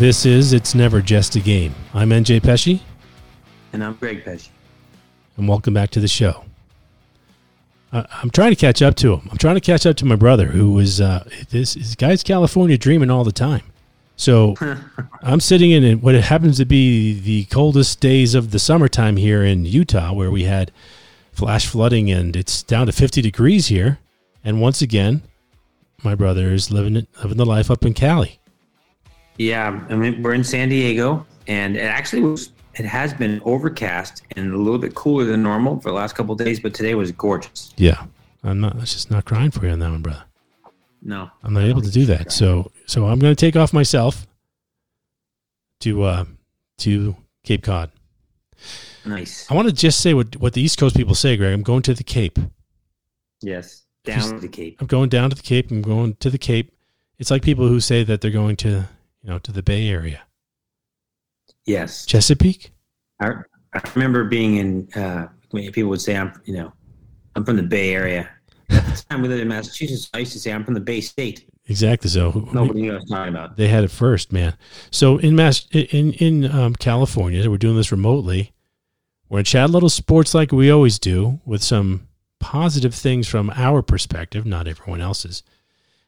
This is It's Never Just a Game. I'm NJ Pesci, And I'm Greg Pesci. and welcome back to the show. I- I'm trying to catch up to him. I'm trying to catch up to my brother, who is uh, this, this guy's California dreaming all the time. So I'm sitting in what happens to be the coldest days of the summertime here in Utah, where we had flash flooding, and it's down to 50 degrees here. And once again, my brother is living it, living the life up in Cali. Yeah, I mean we're in San Diego, and it actually was. It has been overcast and a little bit cooler than normal for the last couple of days, but today was gorgeous. Yeah, I'm not. I was just not crying for you on that one, brother. No, I'm not able to do that. So so I'm going to take off myself to uh to Cape Cod. nice. I want to just say what what the East Coast people say, Greg. I'm going to the Cape. Yes, down to the Cape. I'm going down to the Cape. I'm going to the Cape. It's like people who say that they're going to you know to the Bay Area, Yes, Chesapeake. I, I remember being in. Uh, when people would say I'm, you know, I'm from the Bay Area. At the time we lived in Massachusetts, I used to say I'm from the Bay State. Exactly. So Nobody knew what I was talking about. they had it first, man. So in Mass in in um, California, we're doing this remotely. We're gonna chat little sports like we always do, with some positive things from our perspective, not everyone else's.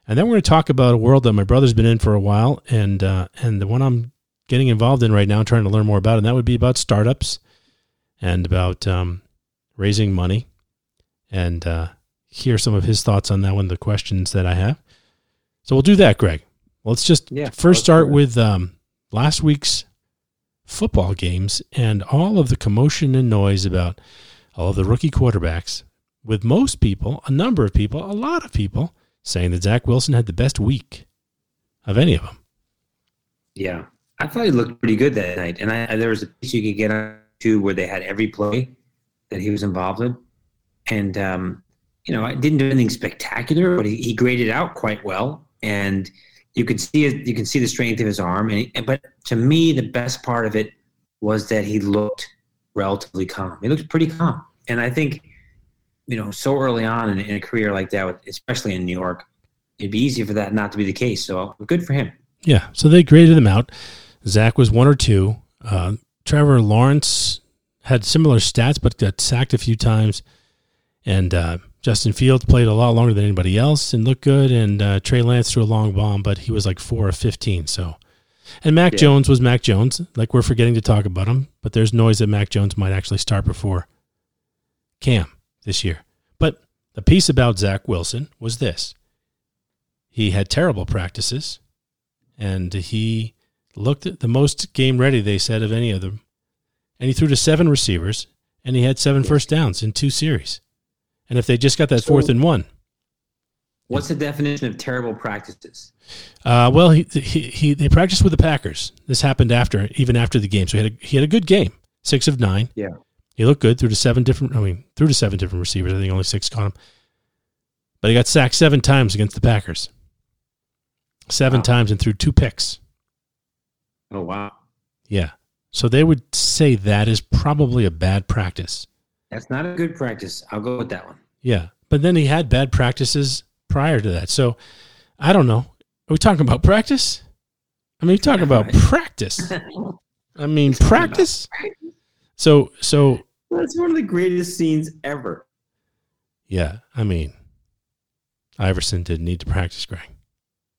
And then we're gonna talk about a world that my brother's been in for a while, and uh, and the one I'm getting involved in right now, trying to learn more about, and that would be about startups and about um, raising money, and uh, hear some of his thoughts on that one, the questions that I have. So we'll do that, Greg. Let's just Yeah, first start with um, last week's football games and all of the commotion and noise about all of the rookie quarterbacks. With most people, a number of people, a lot of people saying that Zach Wilson had the best week of any of them. Yeah, I thought he looked pretty good that night, and I, there was a piece you could get on to where they had every play that he was involved in, and um, you know, I didn't do anything spectacular, but he, he graded out quite well, and you could see it. You can see the strength of his arm, and he, but to me, the best part of it was that he looked relatively calm. He looked pretty calm, and I think, you know, so early on in, in a career like that, especially in New York, it'd be easy for that not to be the case. So good for him. Yeah, so they graded them out. Zach was one or two. Uh, Trevor Lawrence had similar stats, but got sacked a few times. And uh, Justin Fields played a lot longer than anybody else and looked good. And uh, Trey Lance threw a long bomb, but he was like four of fifteen. So, and Mac Yeah. Jones was Mac Jones. Like we're forgetting to talk about him, but there's noise that Mac Jones might actually start before Cam this year. But the piece about Zach Wilson was this: he had terrible practices and he looked at the most game ready they said of any of them. And he threw to seven receivers and he had seven first downs in two series. And if they just got that So- fourth and one What's the definition of terrible practices? uh, well he, he, he they practiced with the packers. This happened after even after the game. So he had a, he had a good game. Six of nine. Yeah. He looked good through to seven different i mean through to seven different receivers i think only six caught him but he got sacked seven times against the packers seven Wow. times and threw two picks Oh wow, Yeah. So they would say that is probably a bad practice. that's not a good practice. I'll go with that one. Yeah. But then he had bad practices prior to that. So I don't know. Are we talking about practice? I mean, talking about practice. I mean, practice. So, so That's one of the greatest scenes ever. yeah, I mean, Iverson didn't need to practice, Greg.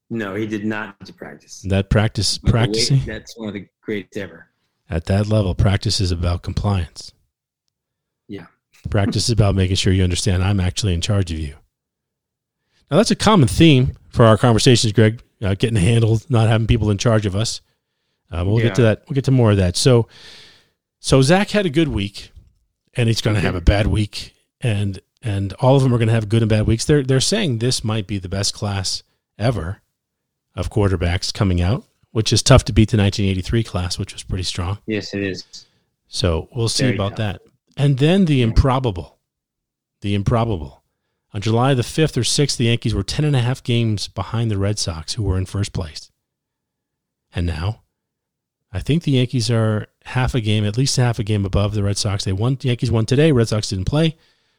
No, he did not need to practice. That practice, But the way- practicing that's one of the greatest ever. at that level, practice is about compliance. Yeah. Practice is about making sure you understand I'm actually in charge of you. Now, that's a common theme for our conversations, Greg. Uh, getting handled, not having people in charge of us. Uh, we'll get to that. We'll get to more of that. So, so Zach had a good week, and he's going to have a bad week, and and all of them are going to have good and bad weeks. They're they're saying this might be the best class ever of quarterbacks coming out, which is tough to beat the 1983 class, which was pretty strong. Yes, it is. So we'll see Very about tough. that. And then the improbable. The improbable. On July the 5th or 6th, the Yankees were 10 and a half games behind the Red Sox, who were in first place. And now, I think the Yankees are half a game, at least half a game above the Red Sox. They won. The Yankees won today. Red Sox didn't play,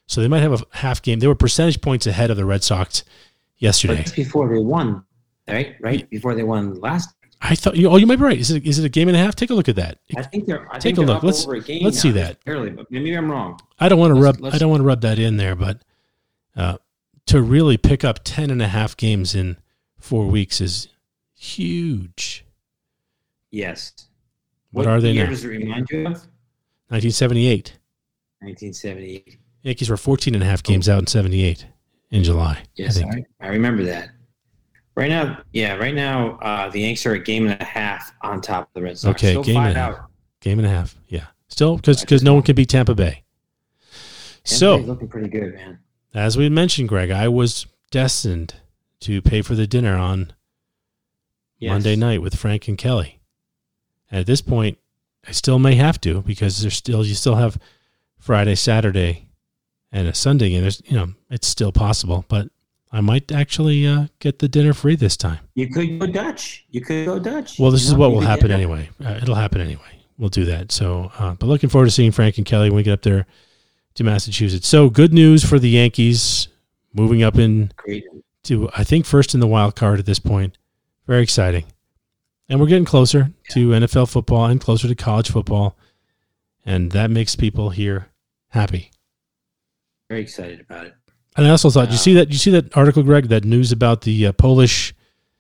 so they might have a half game. They were percentage points ahead of the Red Sox But yesterday. that's before they won, right? Right before they won last. I thought you. Oh, you might be right. Is it is it a game and a half? Take a look at that. I think they're. I Take think a they're look. Let's- over a game let's see that. Barely, but maybe I'm wrong. I don't want to rub. let's- I don't want to rub that in there, but uh, to really pick up 10 and a half games in four weeks is huge. Yes. What are they year now? does it remind you of? 1978. 1978. Yankees were 14 and a half games out in 78 in July. Yes, I. I, I remember that. Right now, yeah, right now uh, the Yankees are a game and a half on top of the Red Sox. Okay, Still game and a out. half. Game and a half. Yeah. Still, because no one can beat Tampa Bay. Tampa So, Bay's looking pretty good, man. as we mentioned, Greg, I was destined to pay for the dinner on Yes. Monday night with Frank and Kelly. And at this point, I still may have to because there's still you still have Friday, Saturday, and a Sunday game. There's you know it's still possible, but I might actually uh, get the dinner free this time. You could go Dutch. You could go Dutch. Well, this You is what will happen get- anyway. Uh, it'll happen anyway. We'll do that. So, uh, but looking forward to seeing Frank and Kelly when we get up there to Massachusetts. So, good news for the Yankees moving up in Great. to I think first in the wild card at this point. Very exciting. And we're getting closer to NFL football and closer to college football. And that makes people here happy. Very excited about it. And I also thought, you Uh, see that you see that article, Greg, that news about the uh, Polish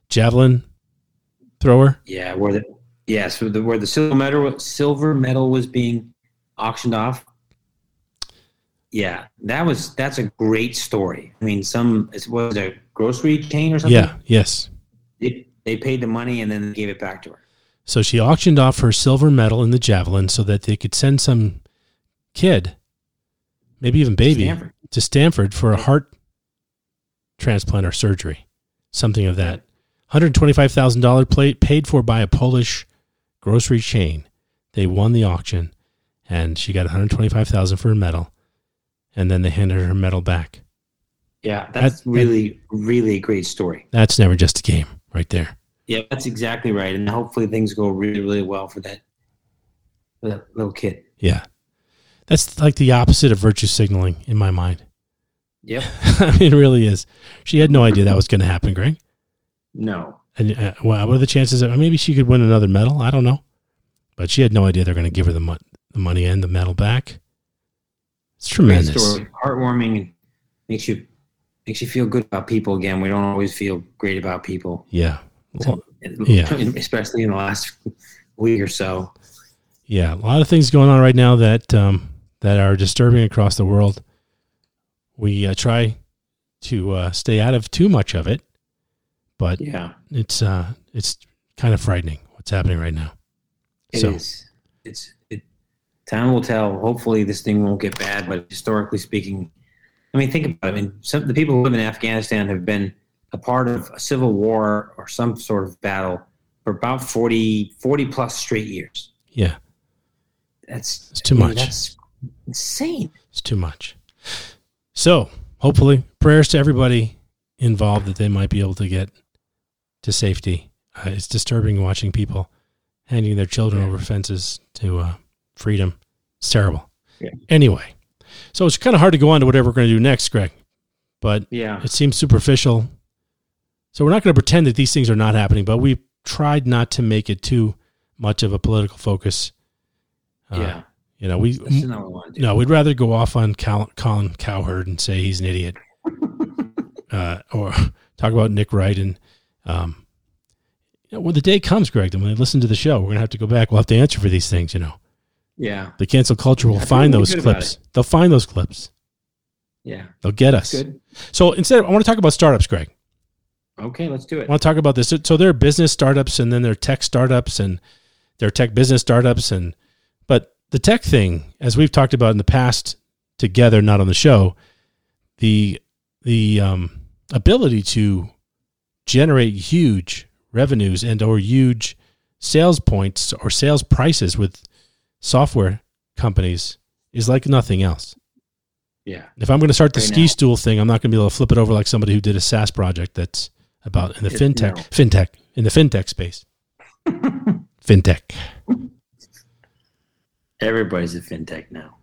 javelin thrower? Yeah, where the yes, where the, where the silver medal silver medal was being auctioned off. Yeah, that was that's a great story. I mean, some it was a grocery chain or something. Yeah, yes. they, they paid the money and then they gave it back to her. So she auctioned off her silver medal in the javelin so that they could send some kid, maybe even baby, Stanford. to Stanford for a heart transplant or surgery, something of that. $125,000 plate paid for by a Polish grocery chain. They won the auction and she got 125,000 for her medal and then they handed her medal back. Yeah, that's That- really really a great story. That's never just a game right there. Yeah, that's exactly right. And hopefully things go really really well for that for that little kid. Yeah. That's like the opposite of virtue signaling in my mind. Yep. I mean, it really is. She had no idea that was going to happen, Greg. No. And uh, well, what are the chances that maybe she could win another medal? I don't know, but she had no idea they're going to give her the, mo- the money and the medal back. It's Great tremendous. story. Heartwarming and makes you makes you feel good about people again. We don't always feel great about people. Yeah, Well, yeah. Especially in the last week or so. yeah. A lot of things going on right now that um, that are disturbing across the world. We uh, try to uh, stay out of too much of it, but Yeah. it's uh, it's kind of frightening what's happening right now. It So- is. It's it, time will tell. Hopefully, this thing won't get bad. But historically speaking, I mean, think about it. I mean, some the people who live in Afghanistan have been a part of a civil war or some sort of battle for about 40, 40 plus straight years. Yeah, That's It's too I mean, much. That's insane. It's too much. So, hopefully, prayers to everybody involved that they might be able to get to safety. Uh, it's disturbing watching people handing their children Yeah. over fences to uh, freedom. It's terrible. Yeah. Anyway, so it's kind of hard to go on to whatever we're going to do next, Greg, but Yeah. it seems superficial. So, we're not going to pretend that these things are not happening, but we've tried not to make it too much of a political focus. Uh, yeah. You know, we That's not what I want to do. no, we'd rather go off on Cal- Colin Cowherd and say he's an idiot, uh, or talk about Nick Wright. And um, you know, when the day comes, Greg, then when they listen to the show, we're gonna have to go back. We'll have to answer for these things. You know, Yeah. the cancel culture will find those clips. They'll find those clips. Yeah. They'll get us. Good. So instead, I want to talk about startups, Greg. Okay, let's do it. I want to talk about this. So- So there are business startups, and then there are tech startups, and there are tech business startups, and but the tech thing, as we've talked about in the past together, not on the show, the the um, ability to generate huge revenues and or huge sales points or sales prices with software companies is like nothing else. Yeah. If I'm going to start the Right ski now. stool thing, I'm not going to be able to flip it over like somebody who did a SaaS project that's about in the It- fintech, no. fintech, in the fintech space. fintech. Everybody's a fintech now.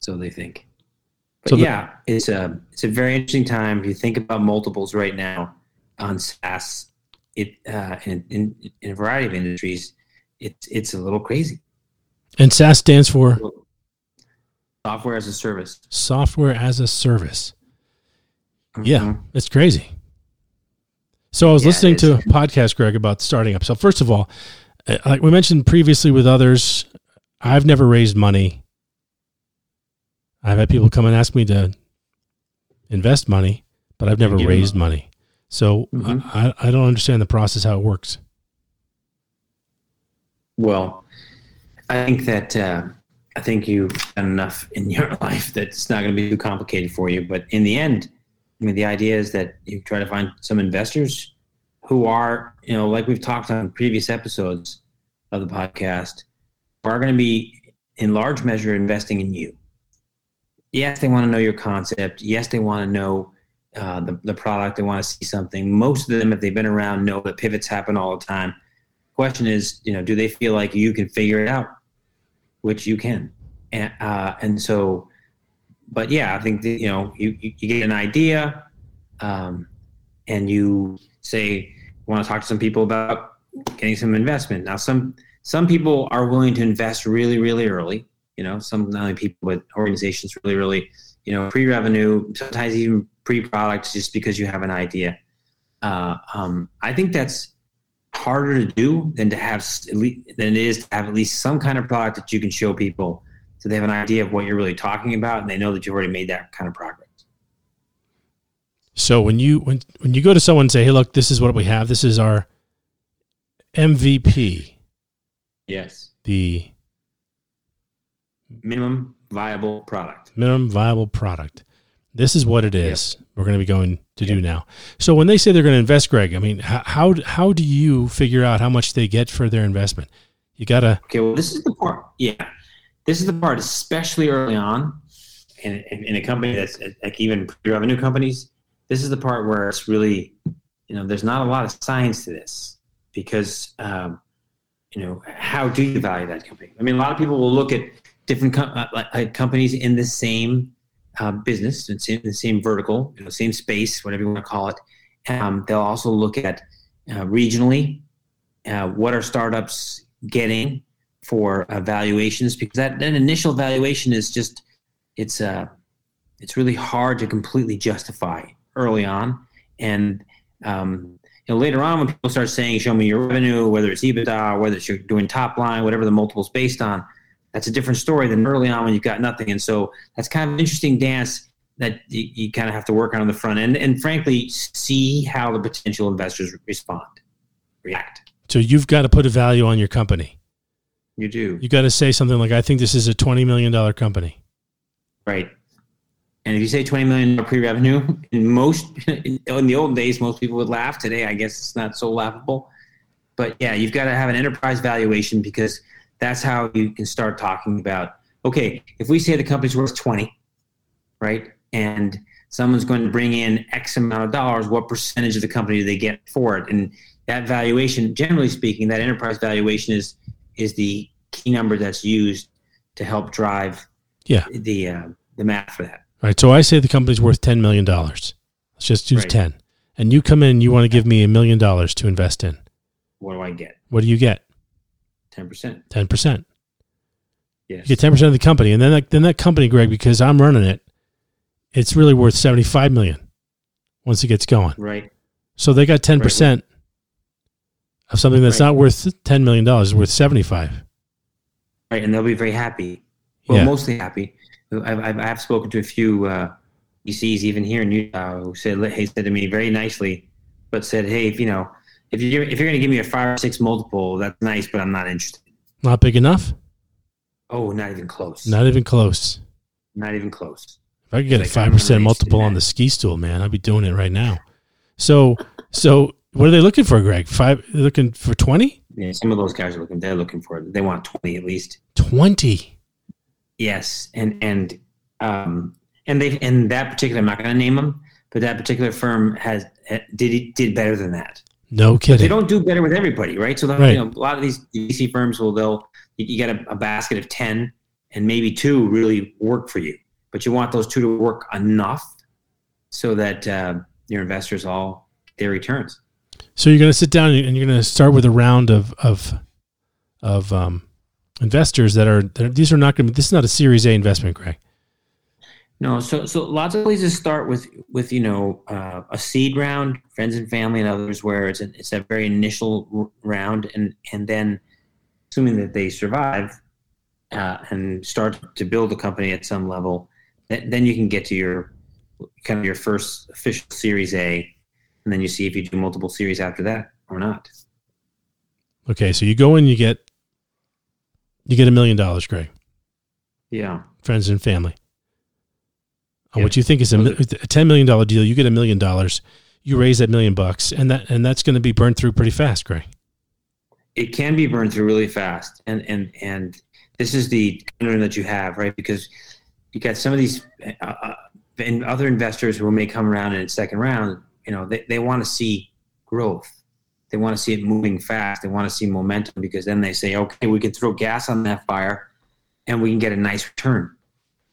So they think. But So the- yeah, it's a it's a very interesting time. If you think about multiples right now on SaaS it uh, in, in in a variety of industries, it's it's a little crazy. And SaaS stands for software as a service. Software as a service. Mm-hmm. Yeah, it's crazy. So I was Yeah, listening to a podcast, Greg, about starting up. So first of all, uh, like we mentioned previously with others, I've never raised money. I've had people come and ask me to invest money, but I've never raised money. So Mhm. I, I don't understand the process how it works. Well, I think that uh, I think you've done enough in your life that it's not going to be too complicated for you. But in the end, I mean, the idea is that you try to find some investors who are, you know, like we've talked on previous episodes of the podcast, are going to be in large measure investing in you. Yes, they want to know your concept. Yes, they want to know uh, the, the product. They want to see something. Most of them, if they've been around, know that pivots happen all the time question is, you know, do they feel like you can figure it out? Which you can, and uh, and so, but yeah, I think that, you know, you you, get an idea, um, and you say want to talk to some people about getting some investment. Now, some some people are willing to invest really really early. You know, some not only people but organizations really really, you know, pre-revenue, sometimes even pre-product, just because you have an idea. Uh, um, I think that's harder to do than to have at least, than it is to have at least some kind of product that you can show people so they have an idea of what you're really talking about and they know that you've already made that kind of progress. So when you when when you go to someone and say, "Hey, look, this is what we have. This is our MVP, Yes. the Minimum viable product. minimum viable product. This is what it is. We're going to be going to do now. So when they say they're going to invest, Greg, I mean, how how, do you figure out how much they get for their investment? You got to Okay, well, this is the part. Yeah, this is the part, especially early on, in, in, in a company that's like even pre-revenue companies. This is the part where it's really, you know, there's not a lot of science to this because, um, you know, how do you value that company? I mean, a lot of people will look at different com- uh, like companies in the same uh, business, in same, the same vertical, you know, same space, whatever you want to call it. Um, they'll also look at uh, regionally, uh, what are startups getting for uh, valuations because that, that initial valuation is just it's uh it's really hard to completely justify early on and um, you know later on when people start saying show me your revenue whether it's ebitda whether it's you're doing top line whatever the multiple's based on that's a different story than early on when you've got nothing and so that's kind of an interesting dance that you, you kind of have to work on on the front end and frankly see how the potential investors respond react so you've got to put a value on your company. you do You got to say something like, "I think this is a twenty million dollar company." Right. And if you say twenty million pre-revenue, in most in the old days, most people would laugh. Today, I guess it's not so laughable. But yeah, you've got to have an enterprise valuation because that's how you can start talking about. Okay, if we say the company's worth twenty, right, and someone's going to bring in X amount of dollars, what percentage of the company do they get for it? And that valuation, generally speaking, that enterprise valuation is is the key number that's used to help drive Yeah. the uh, the math for that. Right. So I say the company's worth ten million dollars. Let's just use Right. ten. And you come in, and you want to give me a million dollars to invest in. What do I get? What do you get? Ten percent. Ten percent. Yes. You get ten percent of the company, and then that, then that company, Greg, because I'm running it, it's really worth seventy five million once it gets going. right. So they got ten percent of something that's Right. not worth ten million dollars, worth seventy five. Right, and they'll be very happy. Well, Yeah. mostly happy. I've, I've, I've spoken to a few uh, VCs even here in Utah who said, "Hey," said to me very nicely, but said, "Hey, if you know, if you if you're going to give me a five or six multiple, that's nice, but I'm not interested." Not big enough. Oh, not even close. Not even close. Not even close. If I could get a Like, I'm five percent multiple on the ski stool, man, I'd be doing it right now. So, so what are they looking for, Greg? Five? They're looking for 20? Yeah, some of those guys are looking. They're looking for. They want twenty at least. 20. Yes, and and um, and they and that particular. I'm not going to name them, but that particular firm has did did better than that. No kidding. They don't do better with everybody, right? So the, Right. you know, a lot of these VC firms will they'll you, get a, a basket of ten, and maybe two really work for you, but you want those two to work enough so that uh, your investors all get their returns. So you're going to sit down and you're going to start with a round of of of um, investors that are that these are not going to. This is not a Series A investment, Greg. No, so so lots of places start with with you know uh, a seed round, friends and family, and others where it's a, it's a very initial round, and and then assuming that they survive uh, and start to build a company at some level, th- then you can get to your kind of your first official Series A, and then you see if you do multiple series after that or not. Okay, so you go in, you get you get a million dollars, Greg. Yeah, friends and family. On Yeah. what you think is a, a ten million dollar deal, you get a million dollars. You raise that million bucks, and that and that's going to be burned through pretty fast, Greg. it can be burned through really fast, and and and this is the conundrum that you have, right? Because you got some of these uh, uh, and other investors who may come around in the second round. You know, they, they want to see growth. They want to see it moving fast. They want to see momentum because then they say, okay, we can throw gas on that fire, and we can get a nice return,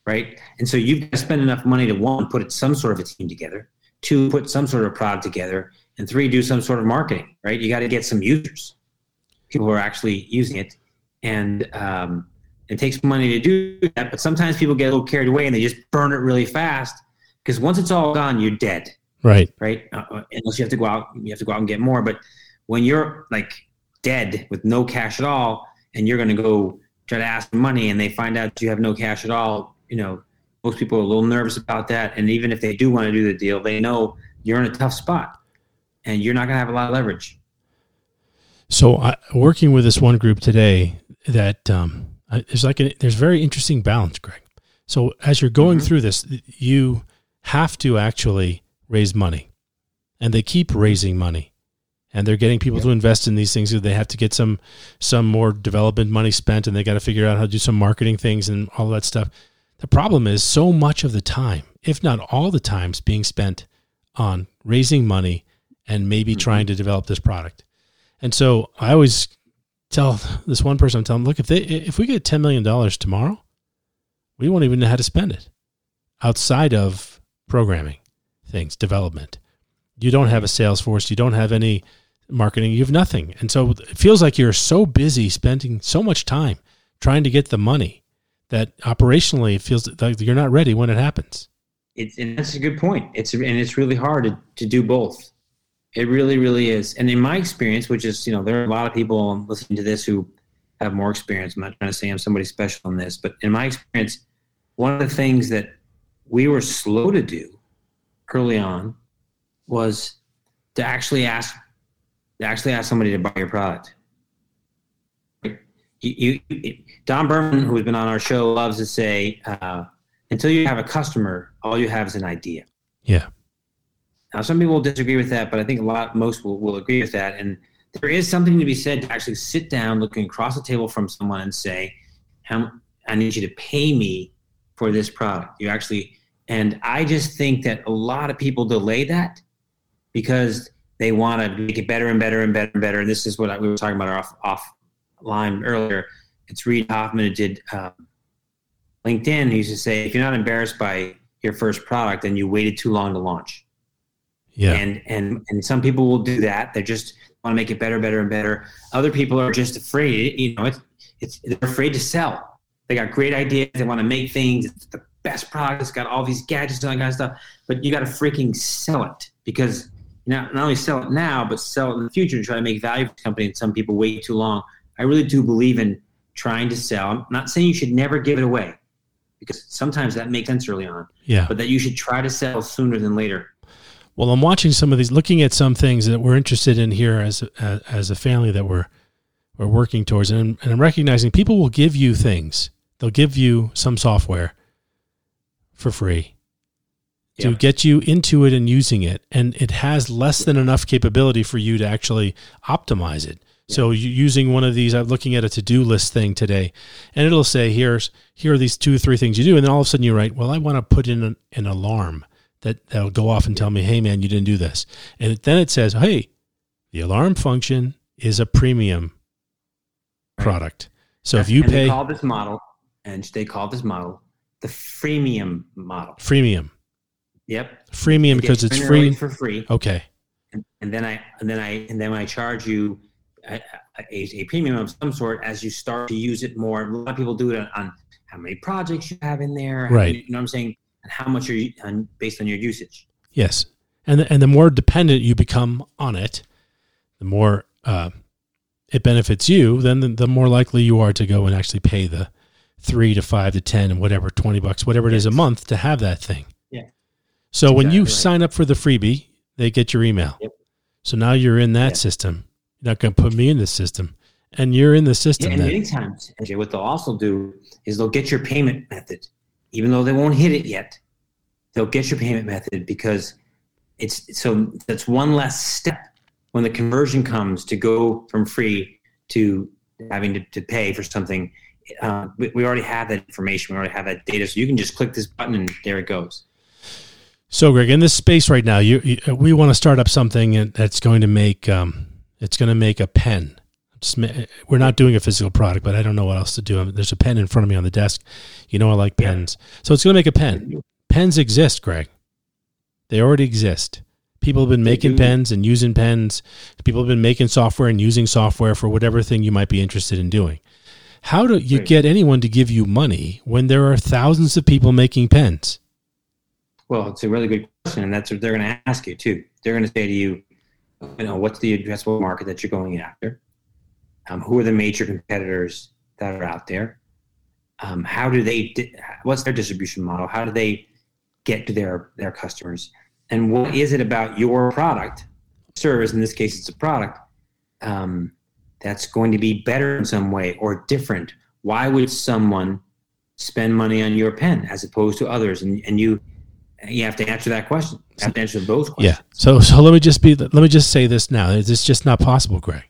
right? And so you've got to spend enough money to one put some sort of a team together, two put some sort of product together, and three do some sort of marketing, right? You got to get some users people who are actually using it. And um, it takes money to do that, but sometimes people get a little carried away and they just burn it really fast because once it's all gone, you're dead, Right. right? Uh, unless you have to go out, you have to go out and get more. But when you're like dead with no cash at all, and you're going to go try to ask for money, and they find out you have no cash at all, you know, most people are a little nervous about that. And even if they do want to do the deal, they know you're in a tough spot, and you're not going to have a lot of leverage. So, I, working with this one group today, that um, there's like a, there's very interesting balance, Greg. So, as you're going Mhm. through this, you have to actually raise money, and they keep raising money, and they're getting people Yep. to invest in these things. They have to get some some more development money spent, and they got to figure out how to do some marketing things and all that stuff. The problem is so much of the time, if not all the times, being spent on raising money and maybe Mhm. trying to develop this product. And so I always tell this one person, I'm telling them, look, if they if we get ten million dollars tomorrow, we won't even know how to spend it outside of programming things, development. You don't have a sales force, you don't have any marketing, you have nothing. And so it feels like you're so busy spending so much time trying to get the money that operationally it feels like you're not ready when it happens. It's and that's a good point. It's and it's really hard to, to do both. It really, really is. And in my experience, which is you know there are a lot of people listening to this who have more experience. I'm not trying to say I'm somebody special in this, but in my experience, one of the things that we were slow to do early on was to actually ask to actually ask somebody to buy your product. You, you, Don Berman, who's been on our show, loves to say, uh, until you have a customer, all you have is an idea. Yeah. Now, some people will disagree with that, but I think a lot, most will, will agree with that. And there is something to be said to actually sit down, looking across the table from someone, and say, "How I need you to pay me for this product." You actually, and I just think that a lot of people delay that because they want to make it better and better and better and better. And this is what I, we were talking about off off offline earlier. It's Reid Hoffman who did um, LinkedIn. He used to say, "If you're not embarrassed by your first product, then you waited too long to launch." Yeah. And and and some people will do that. They just want to make it better, better, and better. Other people are just afraid. You know, it's it's they're afraid to sell. They got great ideas. They want to make things. It's the best product. It's got all these gadgets and all that kind of stuff. But you got to freaking sell it because you know, not only sell it now, but sell it in the future and try to make value for the company. And some people wait too long. I really do believe in trying to sell. I'm not saying you should never give it away because sometimes that makes sense early on, yeah. but that you should try to sell sooner than later. Well, I'm watching some of these, looking at some things that we're interested in here as a, as a family that we're we're working towards, and, and I'm recognizing people will give you things. They'll give you some software for free to get you into it and using it, and it has less than enough capability for you to actually optimize it. So using one of these, I'm looking at a to-do list thing today, and it'll say here's here are these two or three things you do, and then all of a sudden you write, well, I want to put in an, an alarm that that'll go off and tell me, hey man, you didn't do this, and then it says, hey, the alarm function is a premium Right. product. So if you and pay they call this model, and they call this model the freemium model. freemium, Yep. freemium because it's free. for free. Okay, and, and then I and then I and then I charge you a, a, premium of some sort as you start to use it more. A lot of people do it on, on how many projects you have in there, right? you know what I'm saying, and how much you're on, based on your usage. Yes, and the, and the more dependent you become on it, the more uh, it benefits you. Then the, the, more likely you are to go and actually pay the three to five to ten and whatever twenty bucks, whatever it yes. is a month to have that thing. Yeah. So exactly when you right. sign up for the freebie, they get your email. Yep. So now you're in that system. You're not going to put me in the system, and you're in the system. Yeah, and many times, what they'll also do is they'll get your payment method, even though they won't hit it yet. They'll get your payment method because it's so that's one less step when the conversion comes to go from free to having to, to pay for something. Uh, we, we already have that information. We already have that data, so you can just click this button and there it goes. So, Greg, in this space right now, you, you we want to start up something that's going to make um, it's going to make a pen. we're not doing a physical product, but I don't know what else to do. There's a pen in front of me on the desk. You know, I like pens, yeah. so it's going to make a pen. Pens exist, Greg. They already exist. People have been making pens and using pens. People have been making software and using software for whatever thing you might be interested in doing. How do you right. get anyone to give you money when there are thousands of people making pens? Well, it's a really good question, and that's what they're going to ask you too. They're going to say to you, you know, what's the addressable market that you're going after? Um, who are the major competitors that are out there? Um, how do they? What's their distribution model? How do they get to their their customers? And what is it about your product, service? In this case, it's a product um, that's going to be better in some way or different. Why would someone spend money on your pen as opposed to others? And and you you have to answer that question. You have to answer both questions. Yeah. So so let me just be let me just say this now. It's just not possible, Greg.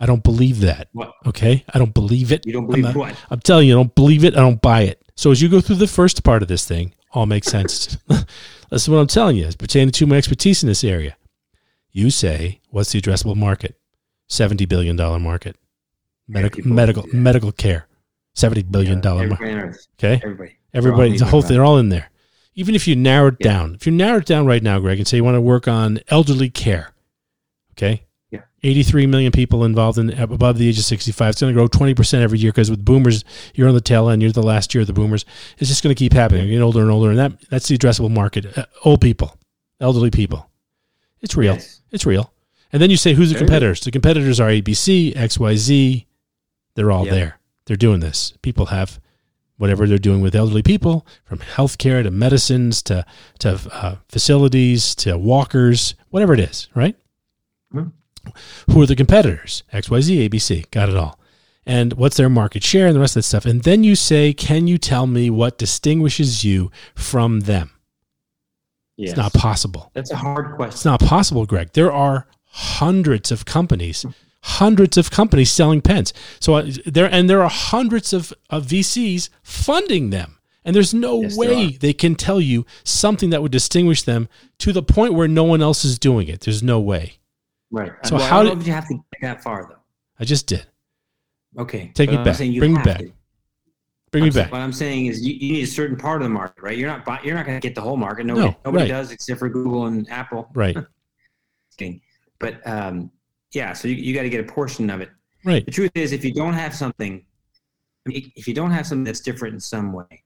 I don't believe that. What? Okay? I don't believe it. You don't believe I'm not, what? I'm telling you, I don't believe it. I don't buy it. So as you go through the first part of this thing, all makes sense. That's what I'm telling you. It's pertaining to my expertise in this area. You say, what's the addressable market? $70 billion market. Medical medical medical care. $70 billion yeah, market. Okay? Everybody. Everybody, the whole thing, they're all in there even if you narrow it yeah. down, if you narrow it down right now, Greg, and say you want to work on elderly care, okay? Yeah. 83 million people involved in above the age of 65. It's going to grow 20% every year because with boomers, you're on the tail end, you're the last year of the boomers. It's just going to keep happening. You're getting older and older, and that that's the addressable market. Uh, old people, elderly people. It's real. Yes. It's real. And then you say, who's the competitors? The competitors are ABC, XYZ. They're all there. They're doing this. People have whatever they're doing with elderly people, from healthcare to medicines to to uh, facilities to walkers, whatever it is, right? Mm-hmm. Who are the competitors? X, Y, Z, ABC, got it all. And what's their market share and the rest of that stuff. And then you say, can you tell me what distinguishes you from them? Yes. It's not possible. That's a hard question. It's not possible, Greg. There are hundreds of companies hundreds of companies selling pens. So uh, there and there are hundreds of, of VCs funding them. And there's no yes, way they can tell you something that would distinguish them to the point where no one else is doing it. There's no way. Right. So well, how did you have to get that far though? I just did. Okay. Take me back. Bring me back. To. Bring I'm me back. What I'm saying is, you, you, need a certain part of the market, right? You're not you're not going to get the whole market. Nobody, no, nobody right. does except for Google and Apple. Right. but um, yeah, so you, you got to get a portion of it. Right. The truth is, if you don't have something, I mean, if you don't have something that's different in some way,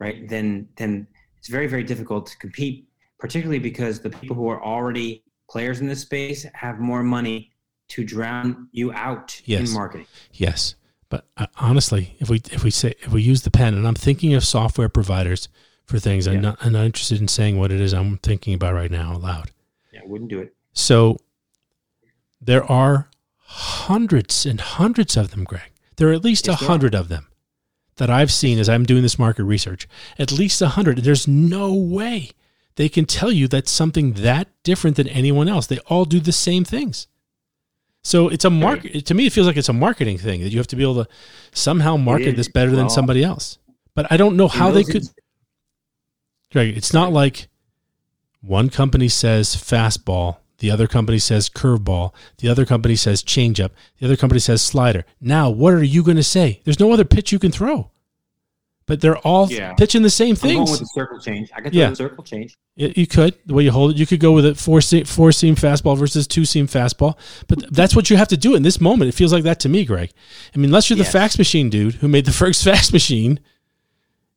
right, then then it's very very difficult to compete, particularly because the people who are already players in this space have more money to drown you out yes. in marketing. Yes, but uh, honestly, if we if we say if we use the pen, and I'm thinking of software providers for things, yeah. I'm not I'm not interested in saying what it is I'm thinking about right now aloud. Yeah, I wouldn't do it. So there are hundreds and hundreds of them, Greg. There are at least a hundred of them that I've seen as I'm doing this market research. At least a hundred. There's no way they can tell you that's something that different than anyone else. They all do the same things. So it's a market. To me, it feels like it's a marketing thing that you have to be able to somehow market this better than somebody else. But I don't know how they could. Greg, it's not like one company says fastball the other company says curveball. The other company says changeup. The other company says slider. Now, what are you going to say? There's no other pitch you can throw. but they're all Yeah. pitching the same I'm going things. with the circle change. I got Yeah. the circle change. Y- You could the way you hold it. You could go with a four seam, four seam fastball versus two seam fastball. But th- that's what you have to do in this moment. It feels like that to me, Greg. I mean, unless you're the fax machine dude who made the first fax machine,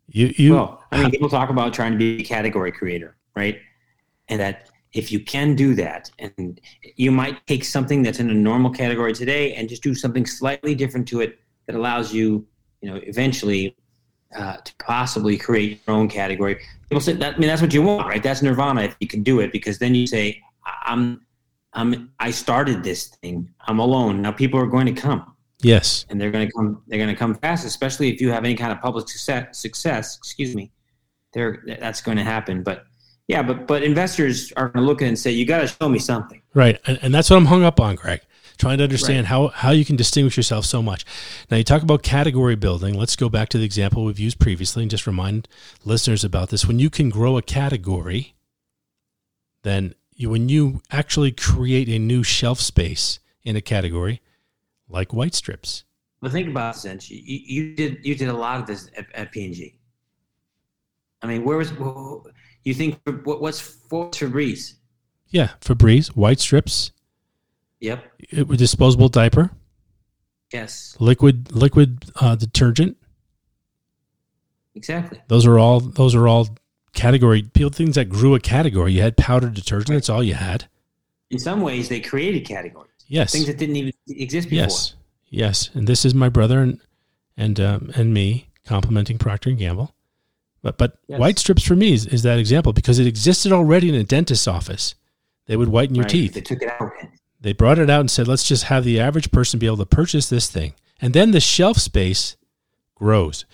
you you Well, I mean, people talk about trying to be a category creator, right? And that if you can do that, and you might take something that's in a normal category today and just do something slightly different to it that allows you, you know, eventually uh, to possibly create your own category. People say that. I mean, that's what you want, right? That's nirvana if you can do it, because then you say, "I'm, I'm, I started this thing. I'm alone. Now people are going to come." yes and they're going to come they're going to come fast especially if you have any kind of public success success excuse me they're that's going to happen but yeah but but investors are going to look at it and say you got to show me something right, and, and that's what I'm hung up on, Greg. Trying to understand how how you can distinguish yourself so much. Now you talk about category building. Let's go back to the example we've used previously and just remind listeners about this. When you can grow a category, then you, when you actually create a new shelf space in a category, like white strips. but think about this Zench. you, you did you did a lot of this at, at P&G I mean where was you think what, what's for Febreze Yeah, Febreze, white strips, yep it, disposable diaper, yes liquid liquid uh, detergent. exactly Those are all those are all category things that grew a category. You had powdered detergent. That's all you had. in some ways they created categories Yes. things that didn't even exist before Yes. Yes. And this is my brother and and um, and me complimenting Procter and Gamble. But but Yes. white strips for me is, is that example because it existed already in a dentist's office. They would whiten your Right? teeth. they took it out They brought it out and said, let's just have the average person be able to purchase this thing. And then the shelf space grows.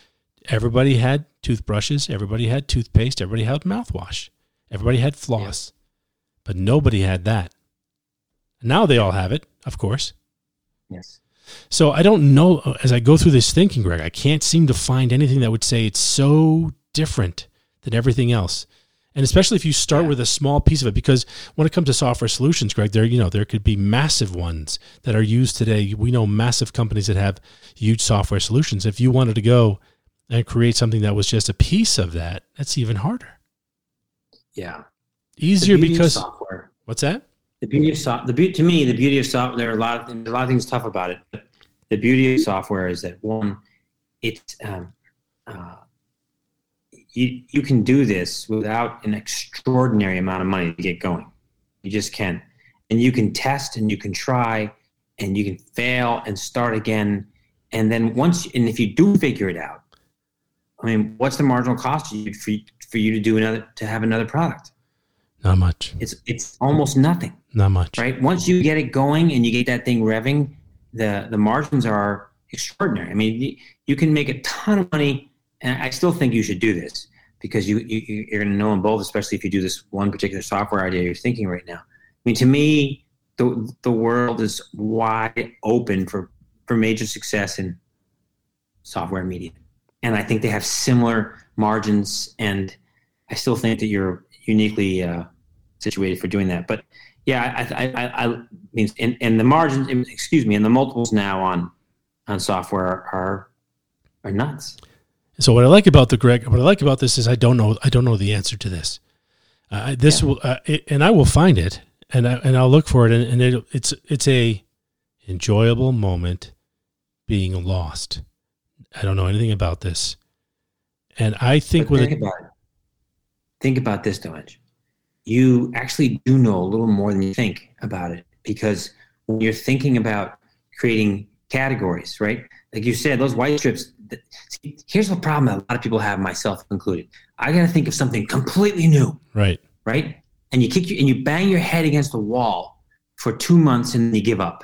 Everybody had toothbrushes, everybody had toothpaste, everybody had mouthwash, everybody had floss, but nobody had that. Now they all have it, of course. yes So I don't know, as I go through this thinking, Greg, I can't seem to find anything that would say it's so different than everything else. And especially if you start Yeah. with a small piece of it, because when it comes to software solutions, Greg, there you know there could be massive ones that are used today. We know massive companies that have huge software solutions. If you wanted to go and create something that was just a piece of that, that's even harder. yeah Easier The beauty of because software. what's that? The beauty of soft, the beauty to me, the beauty of software. There are a lot of a lot of things tough about it. But the beauty of software is that one, it's um, uh, you you can do this without an extraordinary amount of money to get going. You just can, and you can test and you can try, and you can fail and start again, and then once and if you do figure it out, I mean, what's the marginal cost for you for, you to do another to have another product? Not much. It's it's almost nothing Not much. right? Once you get it going and you get that thing revving, the the margins are extraordinary. I mean, you, you can make a ton of money, and I still think you should do this because you, you you're going to know them both, especially if you do this one particular software idea you're thinking right now. I mean, to me, the the world is wide open for for major success in software media, and I think they have similar margins, and I still think that you're uniquely uh, situated for doing that, but yeah, I, I, I, I mean, and, and the margins, excuse me, and the multiples now on on software are are nuts. So what I like about the Greg, what I like about this is I don't know, I don't know the answer to this. Uh, this Yeah. will, uh, it, and I will find it, and I, and I'll look for it, and, and it, it's it's a enjoyable moment being lost. I don't know anything about this, and I think But with think about. Think about this, Dodge. You actually do know a little more than you think about it because when you're thinking about creating categories, right? Like you said, those white strips. See, here's the problem that a lot of people have, myself included. I got to think of something completely new. right, right? And you kick you and you bang your head against the wall for two months and you give up.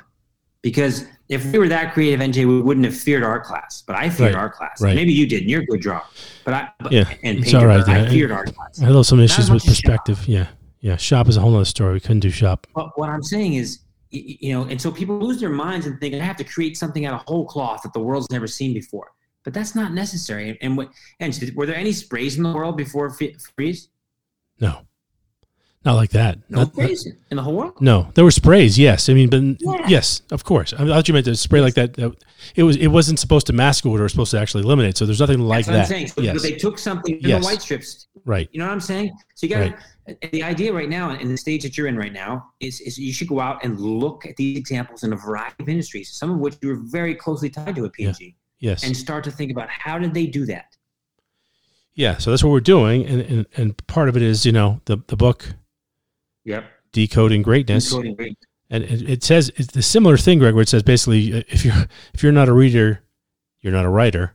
Because if we were that creative, NJ, we wouldn't have feared art class. But I feared Right, art class. right. Maybe you didn't. you're a good drawer. But I, but, Yeah, and it's painter, all right, I yeah. feared art class. I had some issues with as shop. perspective. Yeah, yeah. Shop is a whole other story. We couldn't do shop. But what I'm saying is, you know, and so people lose their minds and think I have to create something out of whole cloth that the world's never seen before. But that's not necessary. And what? And were there any sprays in the world before Febreze? No, Not like that. No Not- sprays in the whole world. No, there were sprays. Yes, I mean, but Yeah. yes, of course. I thought you meant a spray like that. uh, It was. It wasn't supposed to mask what it was supposed to actually eliminate. So there's nothing like That's what I'm that. saying. So, yes, they took something from Yes. the white strips. right. You know what I'm saying? So you got to the idea right now, in the stage that you're in right now, is, is you should go out and look at these examples in a variety of industries, some of which you're very closely tied to at P&G, Yes. and start to think about how did they do that? yeah. So that's what we're doing, and, and and part of it is you know the the book Yep. decoding greatness, Encoding great. and it, it says it's the similar thing, Greg, where it says basically uh, if you're if you're not a reader, you're not a writer.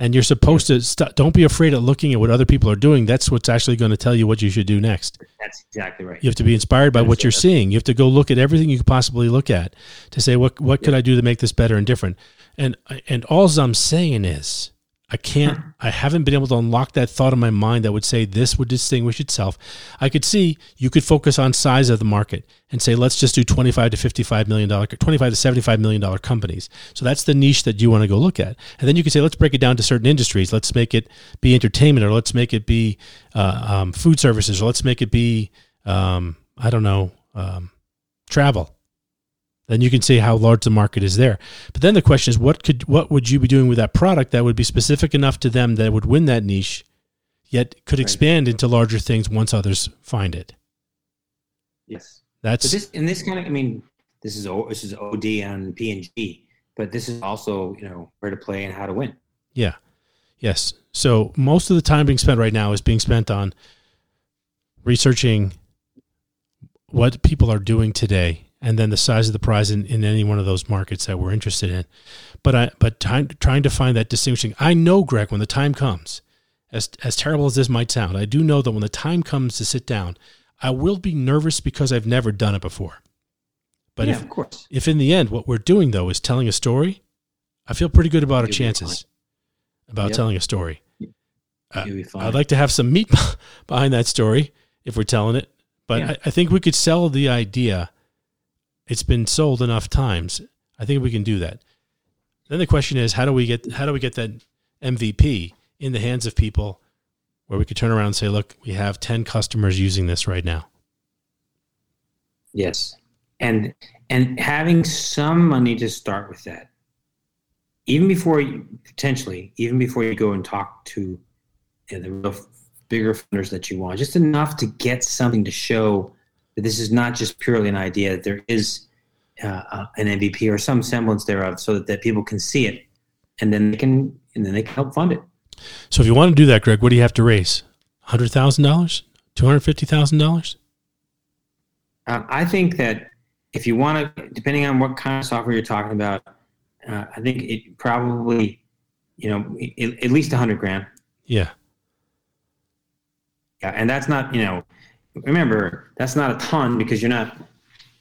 And you're supposed to st- don't be afraid of looking at what other people are doing. That's what's actually going to tell you what you should do next. That's exactly right. You have to be inspired by That's what you're seeing. You have to go look at everything you could possibly look at to say what what could I do to make this better and different. And and all I'm saying is I can't I haven't been able to unlock that thought in my mind that would say this would distinguish itself. I could see you could focus on size of the market and say let's just do 25 to 55 million dollar 25 to 75 million dollar companies. So that's the niche that you want to go look at. And then you could say let's break it down to certain industries. Let's make it be entertainment or let's make it be uh, um, food services or let's make it be um, I don't know um, travel then you can see how large the market is there. But then the question is, what could what would you be doing with that product that would be specific enough to them that would win that niche, yet could Right. expand into larger things once others find it? Yes. That's But this in this kind of, I mean, this is O- this is OD on P&G, but this is also you know where to play and how to win. yeah, yes. So most of the time being spent right now is being spent on researching what people are doing today and then the size of the prize in, in any one of those markets that we're interested in. But I but trying trying to find that distinguishing. I know, Greg, when the time comes, as as terrible as this might sound, I do know that when the time comes to sit down, I will be nervous because I've never done it before. But yeah, if of course. if in the end what we're doing though is telling a story, I feel pretty good about our You'll be chances about Yep. telling a story. Uh, You'll be fine. I'd like to have some meat behind that story if we're telling it, but Yeah. I, I think we could sell the idea. It's been sold enough times. I think we can do that. Then the question is, how do we get how do we get that MVP in the hands of people where we could turn around and say, look, we have ten customers using this right now. Yes, and and having some money to start with that, even before you potentially, even before you go and talk to you know, the real bigger funders that you want, just enough to get something to show that this is not just purely an idea. That there is uh, uh, an MVP or some semblance thereof, so that, that people can see it, and then they can and then they can help fund it. So if you want to do that, Greg, what do you have to raise? Hundred thousand dollars? Two hundred fifty thousand dollars? Uh, I think that if you want to, depending on what kind of software you're talking about, uh, I think it probably, you know, at, at least a hundred grand. Yeah. Yeah, and that's not, you know, remember that's not a ton because you're not,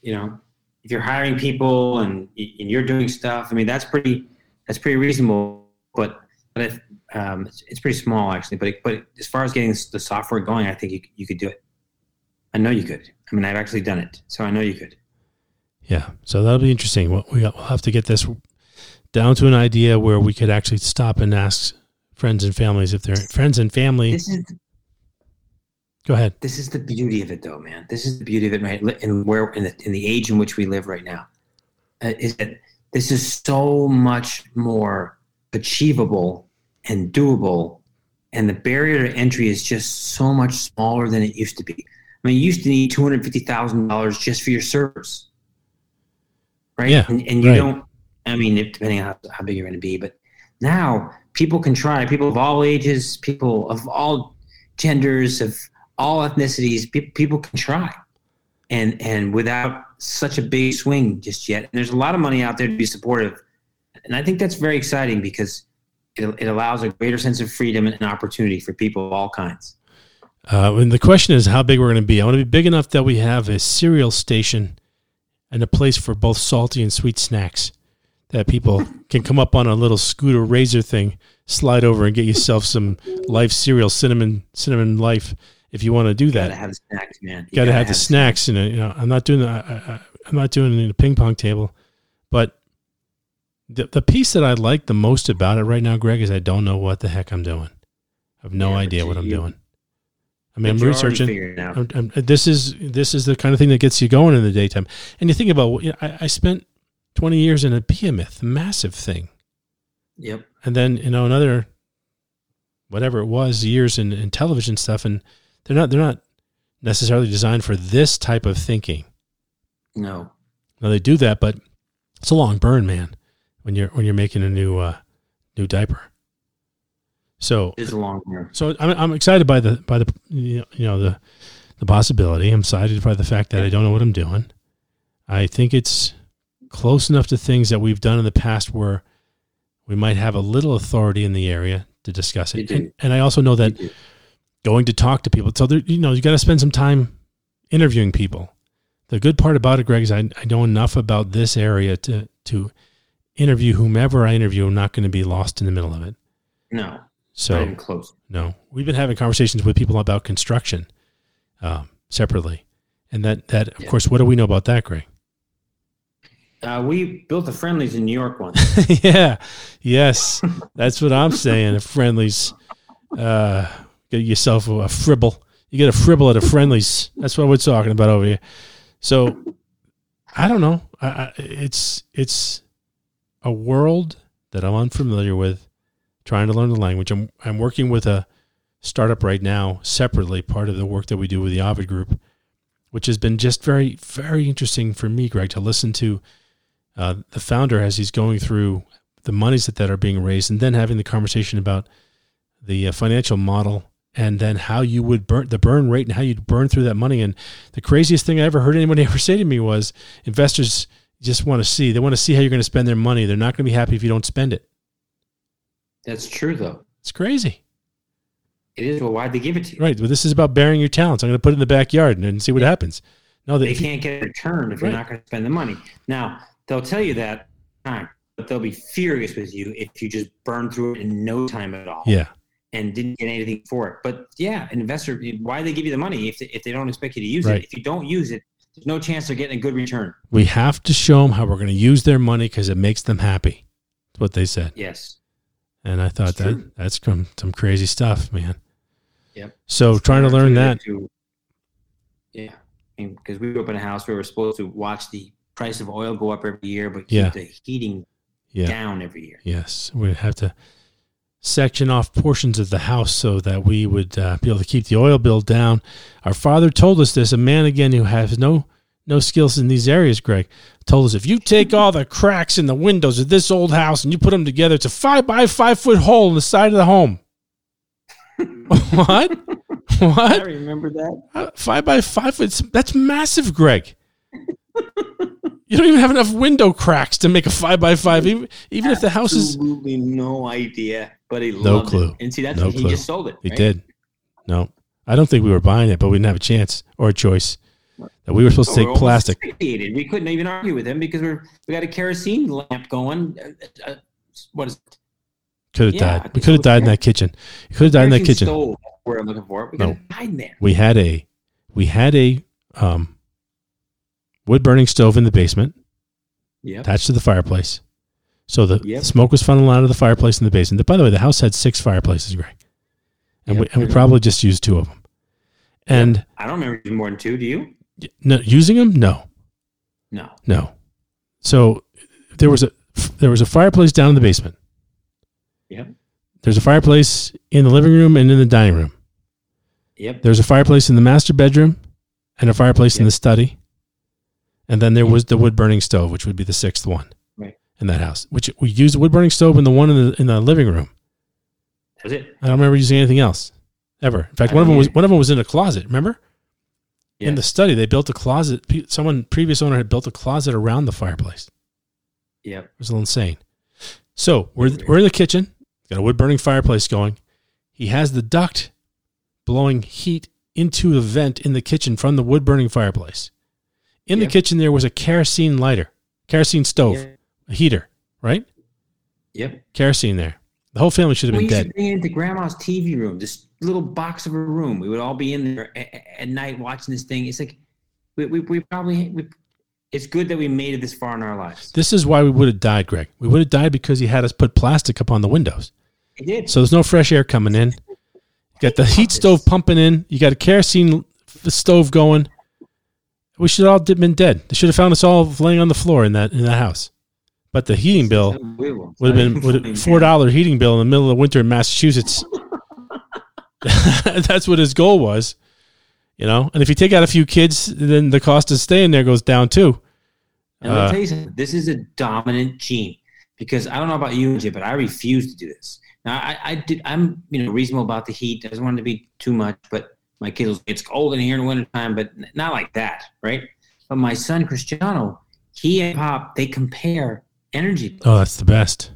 you know, if you're hiring people and and you're doing stuff. I mean, that's pretty, that's pretty reasonable. But but if, um, it's, it's pretty small actually. But but as far as getting the software going, I think you you could do it. I know you could. I mean, I've actually done it, so I know you could. Yeah, so that'll be interesting. We'll, we'll have to get this down to an idea where we could actually stop and ask friends and families if they're friends and family. Go ahead. this is the beauty of it, though, man. This is the beauty of it, right? In where in the in the age in which we live right now, uh, is that this is so much more achievable and doable, and the barrier to entry is just so much smaller than it used to be. I mean, you used to need two hundred fifty thousand dollars just for your servers, right? Yeah, and, and you right. don't. I mean, depending on how, how big you're going to be, but now people can try. People of all ages, people of all genders, of all ethnicities, pe- people can try, and and without such a big swing just yet. And there's a lot of money out there to be supportive, and I think that's very exciting because it, it allows a greater sense of freedom and opportunity for people of all kinds. Uh, and the question is how big we're going to be. I want to be big enough that we have a cereal station and a place for both salty and sweet snacks that people can come up on a little scooter razor thing, slide over and get yourself some life cereal, cinnamon cinnamon life. If you want to do You that, gotta have the snacks, man. You got to gotta have the snacks. And you know, I'm not doing. I, I, I'm not doing it in a ping pong table, but the the piece that I like the most about it right now, Greg, is I don't know what the heck I'm doing. I have no Yeah, idea what I'm you- doing. I mean, I'm But you're already researching. figuring it out. I'm, I'm, this is this is the kind of thing that gets you going in the daytime. And you think about, you know, I, I spent 20 years in a behemoth, massive thing, Yep. and then you know another, whatever it was, years in, in television stuff, and they're not they're not necessarily designed for this type of thinking. No. Now they do that, but it's a long burn, man. When you're when you're making a new uh, new diaper. So It's a long burn. so I'm I'm excited by the by the you know, the the possibility. I'm excited by the fact that I don't know what I'm doing. I think it's close enough to things that we've done in the past where we might have a little authority in the area to discuss it. And, and I also know that. Going to talk to people. So there, you know, you got to spend some time interviewing people. The good part about it, Greg, is I, I know enough about this area to to interview whomever I interview. I'm not going to be lost in the middle of it. No. So close. no, we've been having conversations with people about construction um, separately, and that that of Yeah. course, what do we know about that, Greg? Uh, we built the Friendly's in New York once. yeah, yes, that's what I'm saying. A Friendly's, uh, get yourself a, fribble. You get a fribble at a Friendly's. That's what we're talking about over here. So, I don't know. I, I, it's it's a world that I'm unfamiliar with. Trying to learn the language. I'm I'm working with a startup right now, separately, part of the work that we do with the Ovid Group, which has been just very very interesting for me, Greg, to listen to uh, the founder as he's going through the monies that, that are being raised and then having the conversation about the uh, financial model and then how you would burn the burn rate and how you'd burn through that money. And the craziest thing I ever heard anybody ever say to me was investors just want to see, they want to see how you're going to spend their money. They're not going to be happy if you don't spend it. That's true, though. It's crazy. It is. Well, why'd they give it to you? Right. Well, this is about bearing your talents. I'm going to put it in the backyard and, and see what happens. No, They they, can't get a return if you're not going to spend the money. Now, they'll tell you that time, but they'll be furious with you if you just burn through it in no time at all. yeah. And didn't get anything for it. But yeah, an investor, why they give you the money if they, if they don't expect you to use Right. it? If you don't use it, there's no chance they're getting a good return. We have to show them how we're going to use their money because it makes them happy. That's what they said. Yes. And I thought It's that true. that's some, some crazy stuff, man. Yep. So trying to learn that. To, yeah, because we grew up in a house where we were supposed to watch the price of oil go up every year, but keep Yeah. the heating Yeah. down every year. Yes, we have to section off portions of the house so that we would uh, be able to keep the oil bill down. Our father told us this. A man again who has no no skills in these areas, Greg, told us if you take all the cracks in the windows of this old house and you put them together, it's a five by five foot hole in the side of the home. what? What? I remember that. Uh, Five by five foot? That's massive, Greg. You don't even have enough window cracks to make a five by five. Even even if the house is Absolutely no idea, but he No loved clue. it. And see, that's No he clue. just sold it. He right? did. No, I don't think we were buying it, but we didn't have a chance or a choice. That we were supposed to we're take plastic. asphyxiated. We couldn't even argue with him because we're we got a kerosene lamp going. Uh, uh, what is it? Could have yeah, died. We could have was died in that kitchen. You could have died in that kitchen. Stove, that's where I'm looking for it. We No. got to hide in there. We had a we had a um, wood burning stove in the basement Yep. attached to the fireplace. So the Yep. smoke was funneling out of the fireplace in the basement. By the way, the house had six fireplaces, Greg, and Yep. we and we probably just used two of them. And I don't remember using more than two. Do you? no, using them, no, No. no. So there was a there was a fireplace down in the basement. Yep. There's a fireplace in the living room and in the dining room. Yep. There's a fireplace in the master bedroom and a fireplace in the study. And then there was the wood burning stove, which would be the sixth one Right. in that house. Which we used the wood burning stove in the one in the in the living room. That's it. I don't remember using anything else ever. In fact, I one of them was one of them was in a closet. Remember? In the study, they built a closet. Someone previous owner had built a closet around the fireplace. Yeah, It was a little insane. So we're we're in the kitchen. Got a wood burning fireplace going. He has the duct blowing heat into a vent in the kitchen from the wood burning fireplace. In Yep. the kitchen there was a kerosene lighter, kerosene stove, Yep. a heater, right? Yep. Kerosene there. The whole family should have We been used dead. to bring it into grandma's TV room, this little box of a room. We would all be in there at, at night watching this thing. It's like we, we, we probably we, it's good that we made it this far in our lives. This is why we would have died, Greg. We would have died because he had us put plastic up on the windows. It did. So there's no fresh air coming in. got the heat stove pumping in. You got a kerosene stove going. We should all have been dead. They should have found us all laying on the floor in that in that house. But the heating bill would have been would have, four dollar heating bill in the middle of the winter in Massachusetts. That's what his goal was, you know. And if you take out a few kids, then the cost of staying there goes down too. And I'll uh, tell you something. This is a dominant gene because I don't know about you, Jay, but I refuse to do this. Now I, I did. I'm you know reasonable about the heat. Doesn't want it to be too much, but my kids, it's cold in here in the wintertime, but not like that, right? But my son Cristiano, he and Pop, they compare energy. Bills. Oh, that's the best.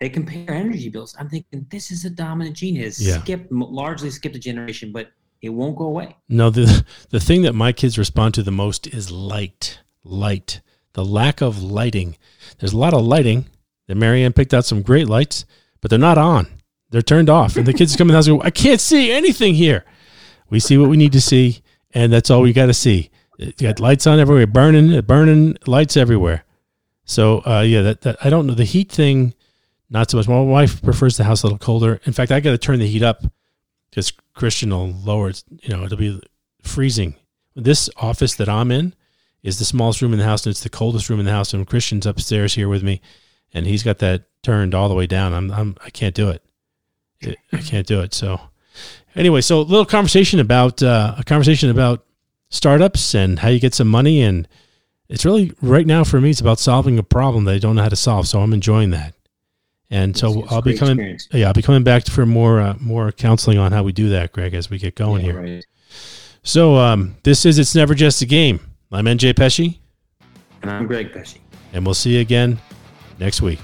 They compare energy bills. I'm thinking this is a dominant gene. It's yeah. skipped largely skipped a generation, but it won't go away. No, the the thing that my kids respond to the most is light. Light. The lack of lighting. There's a lot of lighting. That Marianne picked out some great lights, but they're not on. They're turned off. And the kids come in the house and go, I can't see anything here. We see what we need to see, and that's all we got to see. You got lights on everywhere, burning, burning lights everywhere. So uh, yeah, that, that I don't know the heat thing, not so much. My wife prefers the house a little colder. In fact, I got to turn the heat up because Christian will lower it. You know, it'll be freezing. This office that I'm in is the smallest room in the house, and it's the coldest room in the house. And Christian's upstairs here with me, and he's got that turned all the way down. I'm, I'm I can't do it. it I can't do it. So anyway, so a little conversation about uh, a conversation about startups and how you get some money and it's really right now for me it's about solving a problem that I don't know how to solve. So I'm enjoying that. And so it's, I'll be coming experience. yeah, I'll be coming back for more uh, more counseling on how we do that, Greg, as we get going yeah, here. Right. So um, this is It's Never Just a Game. I'm NJ Pesce. And I'm Greg Pesce. And we'll see you again next week.